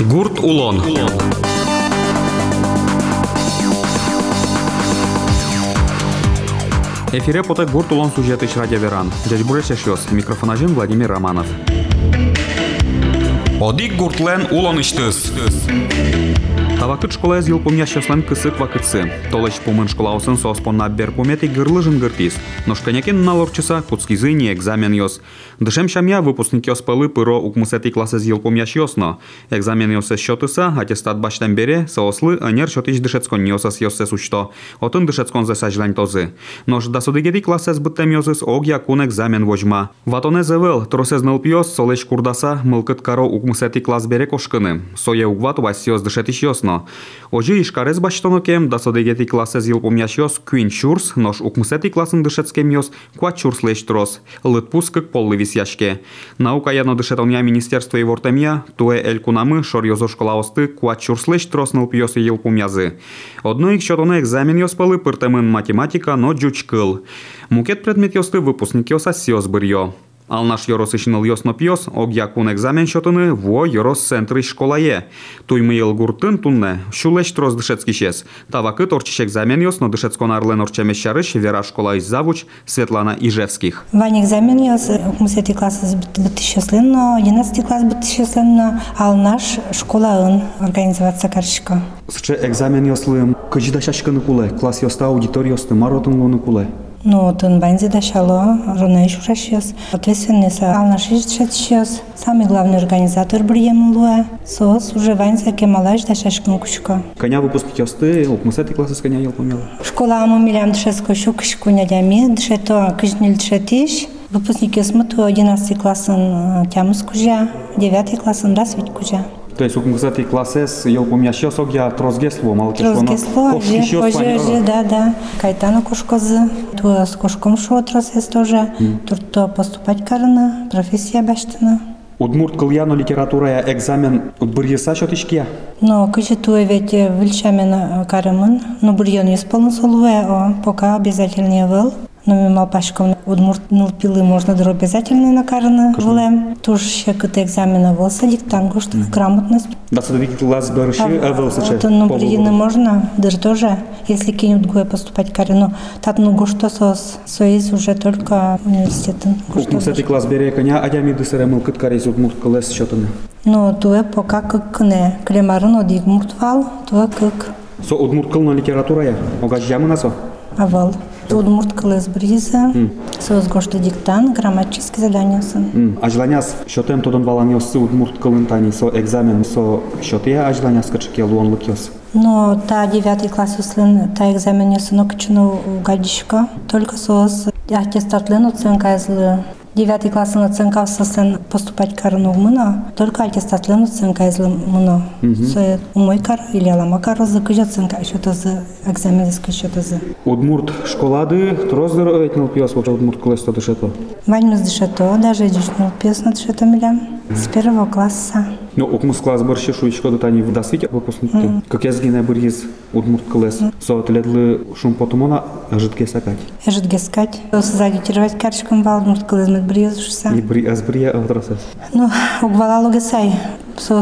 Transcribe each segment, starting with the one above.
Гурт Улон. Эфире пота Гурт Улон сюжеты радио Веран. Дядь Бурешешьос. Микрофон один Владимир Романов. Одик Гуртлен Улон иштыс. Тавакыт школа ел помящаслен кысык вакытсы. Толыч пумын школаусын соспонна бер помети гырлыжын гыртис. Но шканякен налорчыса куцкизы не экзамен йос. Дышем шамя выпускник йос пылы пыро укмусети классы ел помящ йосно. Экзамен йосе счетыса, аттестат баштан бере, соослы анер счетыч дышецкон йосас йосе сучто. Отын дышецкон зесажлань тозы. Но ж дасудыгети классес быттем йосыс ог якун экзамен вожма. Ватоне зевел, тросез нылпиос, солеш курдаса, мылкыт каро укмусети класс бере кошкыны. Сое угват васиос дышетиш йосно ясно. Ожи ишкарез баштонокем да содегети класез ил помящос квин чурс, нош укмусети класын дышецкем йос ква чурс лештрос, лытпус как поллы висяшке. Наука яно дышетония министерство и вортемия, туе эль кунамы шор йозо школаосты ква чурс лештрос нылпиосы ил помязы. Одно их счетоне экзамен йос палы пыртемын математика, но джучкыл. Мукет предмет йосты выпускник йоса сиос бырьё. Алнаш йорос ишныл йосно пьос, ог якун экзамен шотыны во йорос центры школае. Туймыйыл гуртын тунне, шулеш трос дышецкий шес. Тавакы торчиш экзамен йосно дышецкон арлен орчемещарыш вера школа из завуч Светлана Ижевских. Вань экзамен йос, мусети класс бытышеслен, но 11 класс бытышеслен, но алнаш школа ын организоваться каршика. Сче экзамен йослым, кыжида шашканы куле, класс йоста аудитория йосты, маротын лоны куле. Ну, тын банзи дашало, рона иш урашьос. Ответственный за алнашиш сейчас. Самый главный организатор брием луа. Сос уже ванза кемалаш дашашкын кучка. Коня выпускник йосты, укмусети классы с коня ел помела. Школа аму милям дышеско шукшку нядями, дышето кыжнил дышетиш. Выпускники смыту 11 классын тямыс кужа, 9 классын расвить кужа. То есть укмусети класses ел помящо согя трозгесло, малки Трозгесло, оже, оже, оже, да, да. Кайтана кошкозы, то с кошком шо трозгес тоже. Турто поступать карына, профессия баштана. Удмурт кыльяно литературая экзамен бырьеса шотишкия. Но кыжы туе ведь вильчамен карымын, но бульон исполнен солуэ, пока обязательный был. Но удмурт ну пилы можно дро обязательно накараны вылем. Тоже ще кыт экзамена волса диктант гушта грамотность. Да, садовики класс барыши, а велся че? То ну блин можно, дыр тоже, если кинут гуя поступать карину. Тат ну гушта сос, соиз уже только университетын. Укмусети класс бере коня, а я ми дысыре мыл кыт карис удмурт кылес шотыны. Но туе пока как кыне, клемарын одик муртвал, туе как Со удмурт кылно литературая, ога жамына со. авал. Удмурткалес бриза, союз гошты диктан, грамматические задания сын. М, Ажланяс шотем тодон баланьосы удмурт кылынтани со экзамен со шоте ажланяс кычке луонлык ёс. Но та девятый класс услын, та экзамен ясынок чину гадишка, только соус аттестатлен оценка язлы. 9 классын оценкасысын поступать карын умына, только аттестатлын оценка излымына. Е Це е умой кар или алама кар розы кыж оценка счетазы, экзамен из кыж счетазы. Удмурт школады, троздыр этнил пьес, вот удмурт колесто дышето? Вань мы дышето, даже дюшнил пьес на дышето миля. С первого класса. Ну, укмус класс барши шуичко до тани вдасвить выпускники. Как я сгине бырьез удмурт кылес. Со отледлы шум потомона жидке сакать. Ежит гескать. Сзагитировать карчиком вал, мурт кылызмет брезушса. И бри азбрия авдрасес. Ну, угвалалу гесай.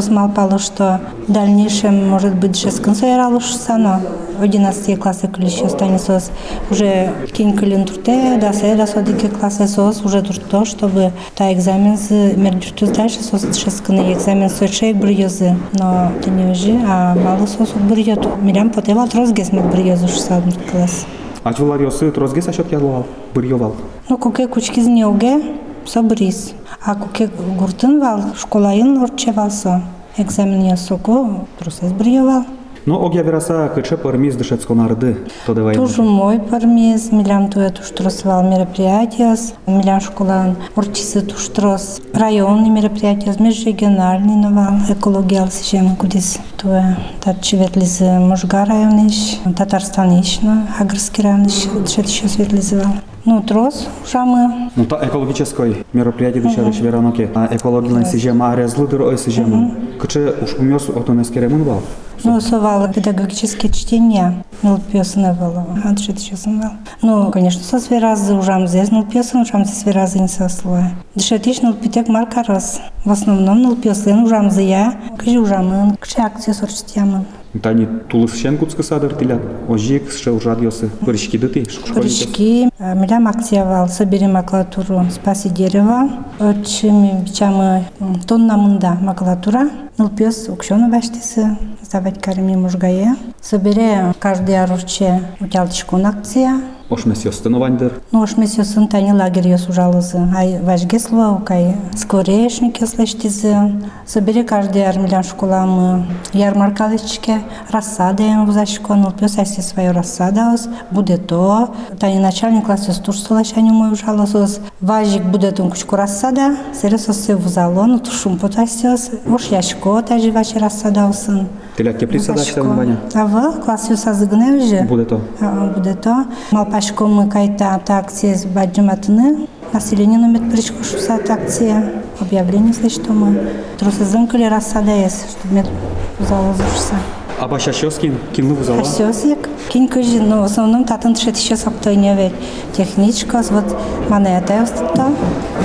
Мал пало, что в дальнейшем, может быть, же сконсуэралу но в 11 классе ключи станет сос уже кинь калин турте, да се, да содики классе сос уже турто, чтобы та экзамен с мердюртус дальше сос шесканы экзамен с шейк брьёзы, но ты не уже, а мало сос брьёт. Мирям потевал трозгес мет брьёзу шса класс. Ачвалар йосы трозге сашот ялуал, бырьёвал. Ну, куке кучки знеуге, собрис. А куке гуртын вал, школайын орчевал со. Экзамен ясоко, трусес брьёвал. Но огя вераса кыче пармиз дышецко нарды. То давай. Тоже мой пармез, милям туя туштросвал мероприятия, милям школан урчисы туштрос районный мероприятия, межрегиональный новал, экология алсижем кудис туя татчи ветлизы Можга райониш, Татарстан ишна, Агрский район дышет еще светлизывал. Ну, трос ушамы. Ну та экологической мероприятие душарыш вераноке. А экологиялен сижем арезлыдыр ой сижем. Кычы уж умёс отон эскеремун бал. Ну, совал педагогические чтения. Ну, песны было. Аншит честно был. Ну, конечно, со сверазы ужам здесь, ну, песен ужам здесь сверазы не сосло. Дышатиш, ну, питек марка раз. В основном, ну, песен ужам за я. Кыжи ужамын, кыжи акция сорчтямын. Тани тулыс шен куцкы садыр тилят. Ожик шел радиосы. Пырышки дыты. Корешки, милям акция вал, собери макулатуру, спаси дерево. Отчими бичамы тонна мында макулатура. Ну, пес укшону баштысы, сдавать карми мужгае. Собери каждый оруче утялчку акция. Ошмес ёстыновандыр. Ну, уж мы сёсын тани лагерь ёс ужалызы. Ай, важге слова, кай скорешник ёслештизы. Собери каждый армилян школамы. Ярмаркалычке рассада им взашко, ну, пёс айси свою рассада ос. Буде то. Тани начальник класс ёс тур солачани мой ужалыз ос. Важик буде тун кучку рассада. Серес осы взало, ну, тушум потасёс. Уж яшко тажи вачи рассада Осын. Тилят теплица Пашко. дача Ваня. А в класс ёс азыгне уже. Буде то. А, буде то. Малпашко мы кайта акция с баджиматыны. Население номер причку шуса акция. Объявление, если что мы. Трусы зымкали рассада есть, чтобы мне заложишься. А баша шёскин кинлы вузала. Арсёсик. Кинь кыжи, но в основном татын тшет еще саптой не ведь. Техничка, вот монета остата.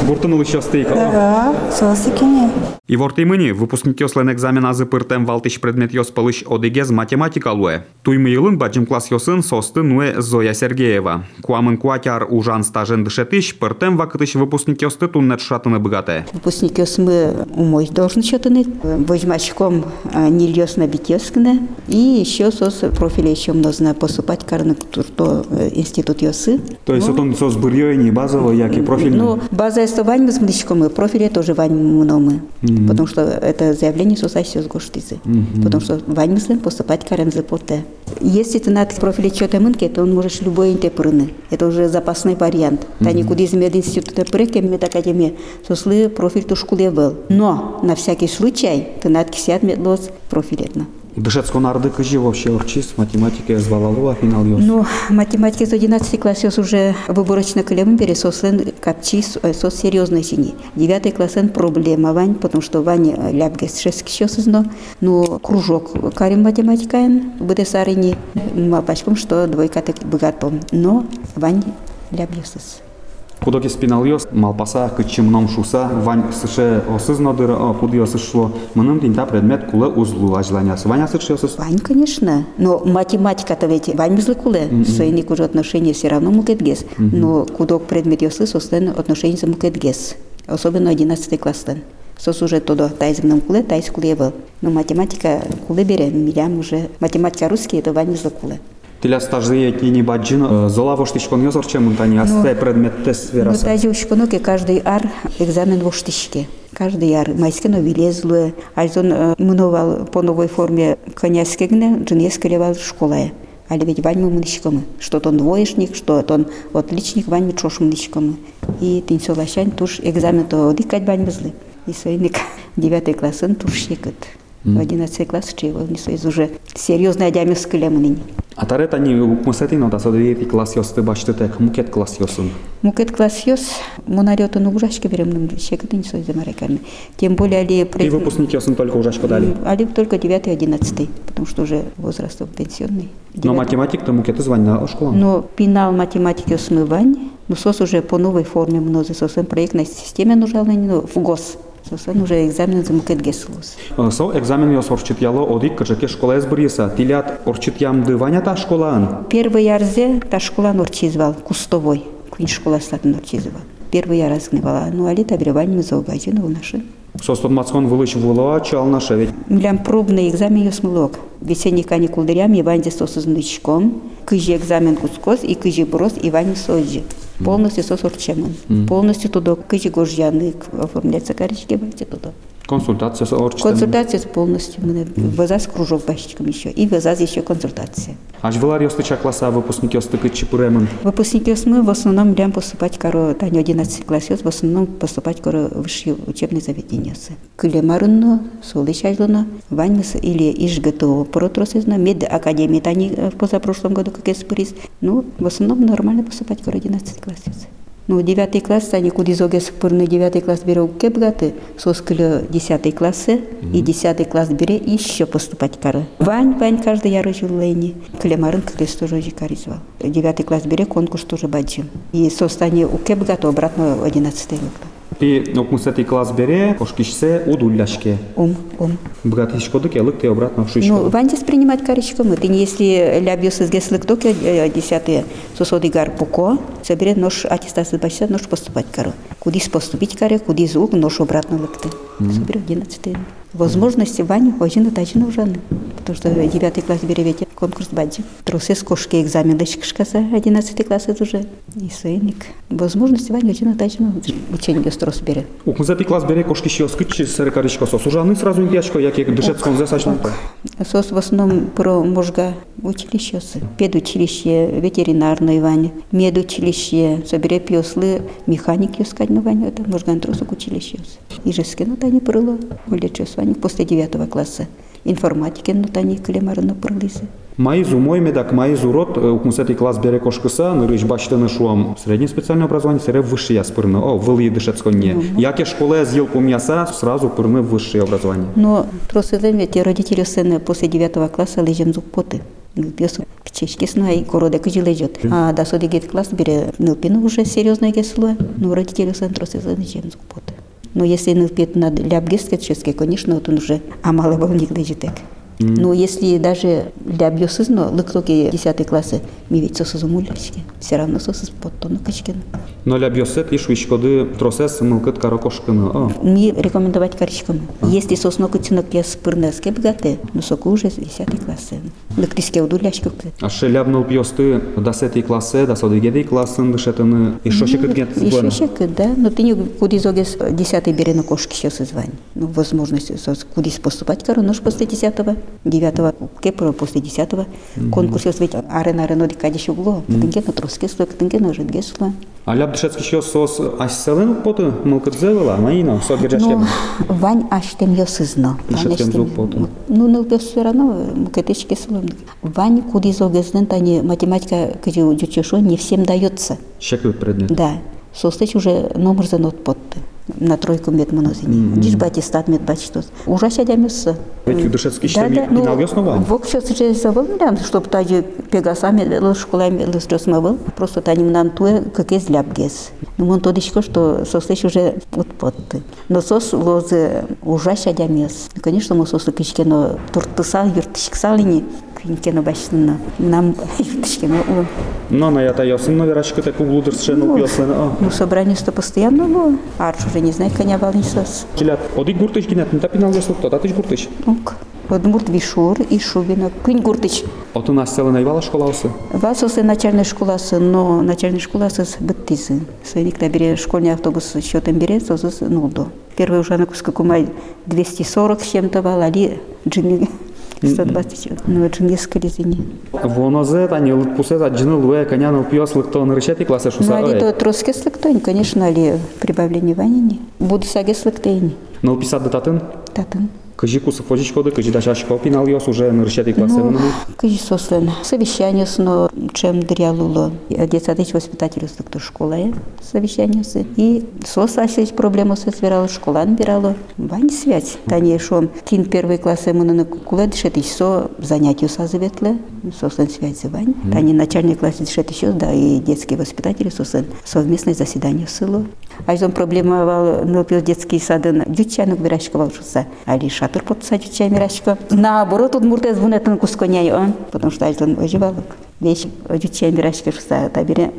Буртынулы шёстыйка. Да, сосики не. И ворты мыни выпускники ослен экзамен азы пыртем валтыш предмет ёс пылыш одегез математика луэ. Туймы йылын баджим класс ёсын состы нуэ Зоя Сергеева. Куамын куатяр ужан стажен дышетыш пыртем вакытыш выпускники ёсты туннет шатыны быгате. Выпускники мы умой должны счетаны, возьмачком нильёс на битёскне, и еще сос профиля еще нужно поступать карны турто институт ёсы. То есть отон сос бырьёйни базово, як и профильный. Ну, база есть вань мы с млечком, профиля тоже вань мномы. Потому что это заявление все с гоштицы. Потому что мы поступать карен за поте. Если ты на профиле что-то мынки, то он можешь любой интепрыны. Это уже запасный вариант. Та никуда из мединститута преке, медакадемия, сослы профиль то школе был. Но на всякий случай ты на кисят медлос профилетно. Дышецко нарды кыжи вообще урчис, математика звалалуа финал ёс. Ну, математика с 11 класс ёс уже выборочно колем пересослен капчи э, сос серьезной сини. 9 классен проблема вань, потому что вань ляпгес 6 щас изно. Ну, кружок карим математикаен, буде сарини, мапачком, что двойка так богат пом. Но вань ляпгесес. Кудоки спинал ёс, малпаса кычым ном шуса, вань сыше осыз нодыр, о, куды ёсыз шло. Мыным тинта предмет кулы узлу ажланяс. Ваня сыш ёсыз. Вань, конечно. Но математика-то ведь вань безлыкуле. Сойник уже отношения все равно мукетгес. Но кудок предмет ёсы сослен отношения за мукетгес. Особенно 11 класстан. Сос уже тодо тайзымным куле, тайз куле был. Но математика куле бере, милям уже. Математика русский это вань безлыкуле. Тиля стаждые кини баджин, зола воштичкон ёсор чем тани, асте предмет тест Ну, вераса. тази ушконоке каждый ар экзамен в уштишке. Каждый ар. Майскено вилезлуе. Альзон мыновал по новой форме коняскегне, джинескеревал школая. Али ведь вань мы мынышкамы. Что он двоечник, что он отличник, вань мы чош мынышкамы. И тин солашань туш экзамен то одикать вань мызлы. И сойник девятый классын туш щекот. В одиннадцатый класс чего не союз уже серьезная дямес кылемыныни. А таре тани мусетино да содети класс ёсты баштыте, мукет класс ёсын. Мукет класс ёс, монариоту ну ужашки берем щекот не союз американный. Тем более али И выпускники ёсын только уже дали. Али только 9 и 11, потому что уже возраст пенсионный. Но Девятый. математик то мукет звань на школу. Но пинал математики смывань, но сос уже по новой форме мнози, сосен проектной системе нужал ну, в ГОС. Сосен уже экзамен за мукет геслус. Со экзамен ёс орчит яло одик кычаке школа эсбриса. Тилят орчит ям дываня та школаан. Первый ярзе та школа норчизвал, кустовой. Квин школа стат норчизвал. Первый я разгневала. Ну, али табревань мы заубазину в наши. Состон мацкон вылыч вула чал наша ведь. Млям пробный экзамен ее смылок. Весенний каникул дырям, Иван здесь сос изнычком, кыжи экзамен кускос и кыжи брос Иван соджи. Полностью сос орчемын. Полностью туда кыжи гожьяны оформляется корички байте туда. Консультациясы орчтен. Консультация полностью. Мы вызаз кружок башечком еще. И вызаз еще консультация. Аж вылар ёстыча класса выпускники ёстыкы чипуремын. Выпускники мы в основном лям поступать коро, тань 11 класс в основном поступать коро высшие учебные заведения. Клемарынно, Солычайлыно, Ваньмыс или ИЖГТО протросызно, мед академии тани в позапрошлом году как приз. Ну, в основном нормально поступать коро 11 класс. Ну, девятый класс, они куди зогес пырны девятый класс бере уке бгаты, соскылы десятый классы, и десятый класс бере еще поступать кары. Вань, Вань каждый яры жилейни. Клемарын клес тоже жикаризовал. Девятый класс бере конкурс тоже баджим. И состани уке бгаты обратно одиннадцатый лыкта. Пи окмусети класс бере, кошкишсе удуляшке. Ум, ум. Бгат ишкоды келык те обратно в Ну, шишко. вантис принимать каричка мы. Ты не если лябьёс из геслык токи десятые сосоды гар пуко, соберет нож аттестации бачса, нож поступать кару. Кудис поступить каре, кудис звук, нож обратно лыкты. Соберет одиннадцатый. Возможности Вани очень тачно уже. Потому что девятый класс беревете конкурс баджи. Трусы с кошки экзамен лечкашкаса, одиннадцатый класс это уже. И сыник. Возможности Вани очень тачно учение строс берет. Окмусети класс бере кошкиши ёскычи серекаричко сосужаны сразу индияшко, як як дышецкон зе сачна. Сос в основном про можга училище, педучилище, ветеринарное Ваня, медучилище, собере пьеслы, механик искать на Ваня, это можган тросок училище. И же скину тани прыло, улече с Ваня после девятого класса. Информатики на тани клемары на прылизе. Мои зумой медак, мои зурот, окмусети класс бере кошкыса, нырыш баштыны шуам среднее специальное образование, сере высшее я спырны. О, вылы дышецкон не. Яке школе зъел помяса, сразу пырны в высшее образование. Но тросызем ведь родители сына после девятого класса лежим зуб поты. Пьесу кчечки сна и корода кыжи лежит. А до соди гет класс бере нылпину уже серьезно гесло. Ну, родители сын тросызем лежим зуб поты. Но если нылпит над лябгескетчески, конечно, вот он уже амалы волник лежит. Но если даже лябьёсызно, лыктоки 10 классы, ми ведь сосузумулечки. Все равно сосуз подтону качкин. Но ля бьёсет иш вишкоды тросес кошкыны. О, Ми рекомендовать каричкам. Если сосно кутинок я спырнеске бгате, но соку уже 10 классы. Лыктиске удуляшки Аше лябныл пьёсты дасети классе, да содыгеди классын дышетыны. И шо шекыт гет Еще щек, да. Но ты не куди зогес 10 бере на кошки сейчас звань. Ну, возможность сос- куди поступать, коро, нож после 10 9 кепро после 10 конкурс ведь арена арена дикади угло. Тынге на троске слой, тынге на жидге слой. А ляп дышецки шо сос асселен поты мылкыт зевела, маино, со гержаш Ну. Вань аштем yo сызно. Ишеткем зук потом. Ну, ну, без все равно, мукетечки слоем. Вань куди зогезнен, тани математика, куди учешо, не всем дается. Шекыт предмет. Да. Состыч уже номер за нот подты. На тройку мед монозини. Диш бати стат мед бати что. Ужася дямюсса. Ведь дышецки щеми ну, пинал основание. вок сейчас же забыл, да, чтобы тади пегасами л школами л стресмовал. Просто тани нам туе как из ляпгес. Ну, он то дичко, что состыч уже вот подты. Но сос лозы ужася дямюс. Конечно, мы сос кичке, но туртысал, юртышксал ини. Кинкено башнына. Нам юртышкено. Но на ята ясын верашкы так углудыр сшену пьёслен. О, Ну, собрание что постоянно было. Арш уже не знает, коня балнисос. Килят, оди гуртыш не тапинал яслык, то татыш гуртыш. Ок. Подмурт вишур и шубина. Кынь гуртыч. Оты нас селен айвала школасы. Васосы начальной школасы, но начальной школасы с быттизы. Сыник на бере школьный автобус счетом берет, созыс нолдо. Первый уже на кускакумай 240 с чем-то вал, али джинги 120. Ну, джинги с колезини. Вонозе, тани лыт пусе, аджины луэ, коняныл пьёслык, то нарышети классы Ну, шуса. али то троски слыктойн, конечно, али прибавление ванини. Буду саге слыктойни. Ныл писат дататын. Татын. Кажи кусов фожич коды, кажи дашашко пинал яс уже нарышети классы. Ну, Ну, кажи сослен. Совещание с но чем дрялуло. Детсадыч воспитатель с доктор школы совещание с. И сосасить проблему со свирала школа набирала. Вань связь. Тане шо тин первый класс ему на куле дышет со занятию созаветле. Сослен связь вань. Тане начальный класс дышет еще, да, и детские воспитатели сослен совместное заседание село. А он проблема вал нопил детский садын дючанук вирашка волшуса. Али шатыр подса дюча вирашка. Наоборот, он муртез вунетын кусконяй он. Потому что айзон оживалок. Вещь дюча вирашка шуса. Табире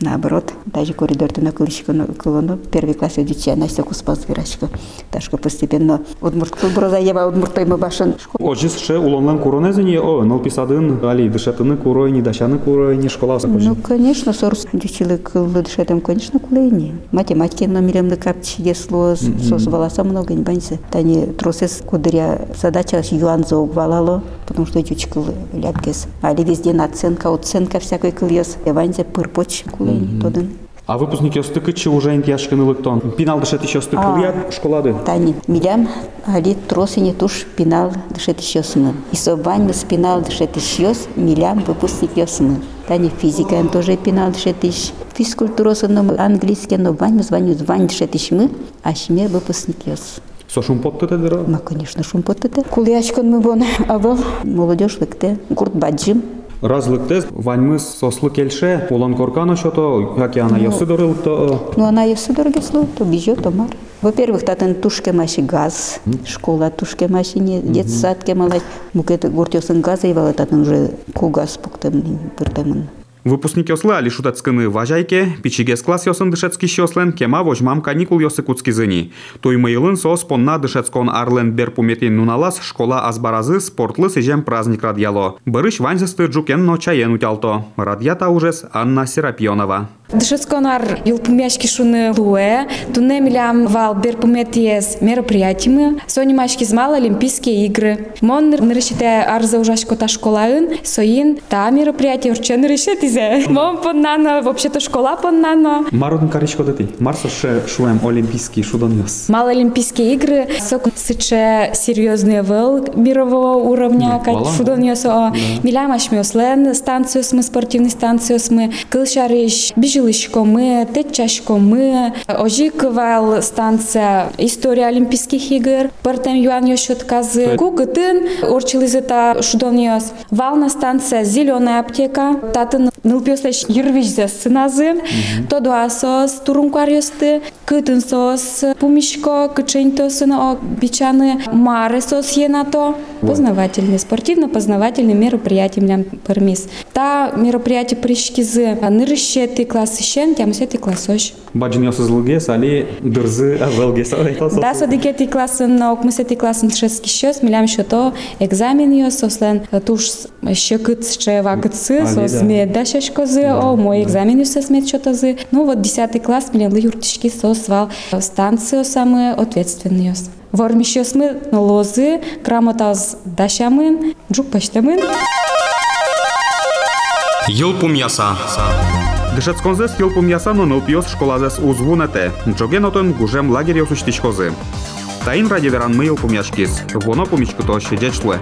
Наоборот, даже коридортына кылышкыны кылыны первый класс өдүче Настя куспаз вирашка. Ташка постепенно удмурткыл броза ева удмуртоймы башын. Ожис ше улонлан куронезини о ныл писадын али дышатыны куройни дашаны куройни школа Ну, конечно, сорс дючилы кылы дышетем, конечно, кулейни. Математики но милемны капчи есло, сос волоса много не банься. Тани тросес кудря задача юанза угвалало, потому что дючкыл ляпкес. Али везде наценка, оценка всякой кыльес. Еванзе пырпоч кулейни тодын. А выпускники остыкы чи уже интияшкыны лыктон. Пинал дышат еще остык кылят школады. Тани, милям, али тросине туш пинал дышет еще сны. И собань спинал дышет еще, милям выпускник ёсны. Тани физика тоже пинал дышет ищ. Физкультура сыном английский, но вань звоню, звань дышет ищ мы, а шме выпускник ёс. Сошум потты тедера. Ма, конечно, шум потыты. Кулячкан мы вон, а вол, молодежь лыкте, гурт баджим. разлык тез ваньмыз сослы келше улан коркана шото как ана ясыдорыл то. ну она ясыдорге слу то бижет томар во-первых татын тушке маши газ. Школа тушке машине детсадке малай букет гортёсын газ ивала татын уже ку газ пуктым биртемин Выпускники ослы али шутацкыны важайке, пичигес класс йосын дышецки щослен, кема вожмам каникул йосы куцки зыни. Той мыйлын сос понна дышецкон арлен бер пуметин нуналас школа азбаразы спортлы сежем праздник радьяло. Барыш ванзысты джукен но чаен утялто. Радьята ужес Анна Серапионова. Дышецконар юлпумяшки шуны луэ, туне милям вал берпуметиес мероприятиями, сонимашки змал Олимпийские игры. Мон нырышите арза ужашко та школаын, соин та мероприятие урчен нырышетизе. Мон поннано, вообще-то школа поннано. Марудын каричко дати. Марса ше шуем олимпийский шудон йос. Мал Олимпийские игры, сок сыче серьезные вел мирового уровня, как шудон йосо. Милям ашмёслен станцию мы, спортивный станцию мы, кылшариш, бижилышко мы, тетчашко мы, ожиковал станция история Олимпийских игр, партем юан йошот казы, кугытын, орчилизыта шудон йос. Вална станция зеленая аптека, татын нылпёслеш йырвижзе сыназы, тодуасос, турункар йосты, кытын сос, пумишко, кычень сына о бичаны, мары сос енато. Познавательный, спортивно-познавательный мероприятие млям пермис. Та мероприятие пришкизы, нырыщеты классы щен, тямсеты классош. Баджин йосы злыгес, али дырзы авелгес. Да, содикети класын, окмысети класын тшески щес, млям то экзамен йос, сослен туш щекыт ще вакытсы, Али, сос да. смет дашешкозы, о, мой экзамен йос смет что-то Ну вот 10 класс, млям юртишки сос вал станцию самые ответственные йос. Вормищес мы лозы, грамотаз дашамын, джук паштамын. Йылпум яса. Дышецконзес йылпум ясано нылпиос школазес узвунете. Джоген отон гужем лагерь йосуштичкозы. Таин ради веран мы йылпум яшкис. Воно помичку то щедечле.